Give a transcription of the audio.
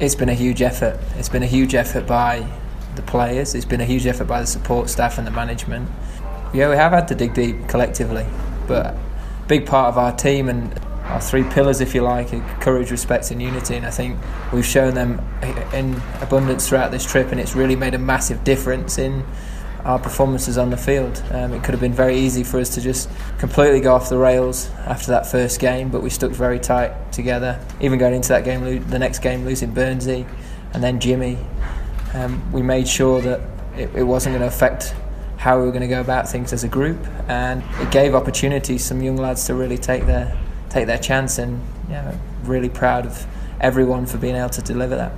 It's been a huge effort. It's been a huge effort by the players. It's been a huge effort by the support staff and the management. Yeah, we have had to dig deep collectively, but a big part of our team and our three pillars, if you like, are courage, respect, and unity. And I think we've shown them in abundance throughout this trip, and it's really made a massive difference in our performances on the field. Um, it could have been very easy for us to just completely go off the rails after that first game, but we stuck very tight together. Even going into that game, the next game, losing Burnsy and then Jimmy, um, we made sure that it, it wasn't going to affect how we were going to go about things as a group, and it gave opportunities some young lads to really take their take their chance. And yeah, really proud of everyone for being able to deliver that.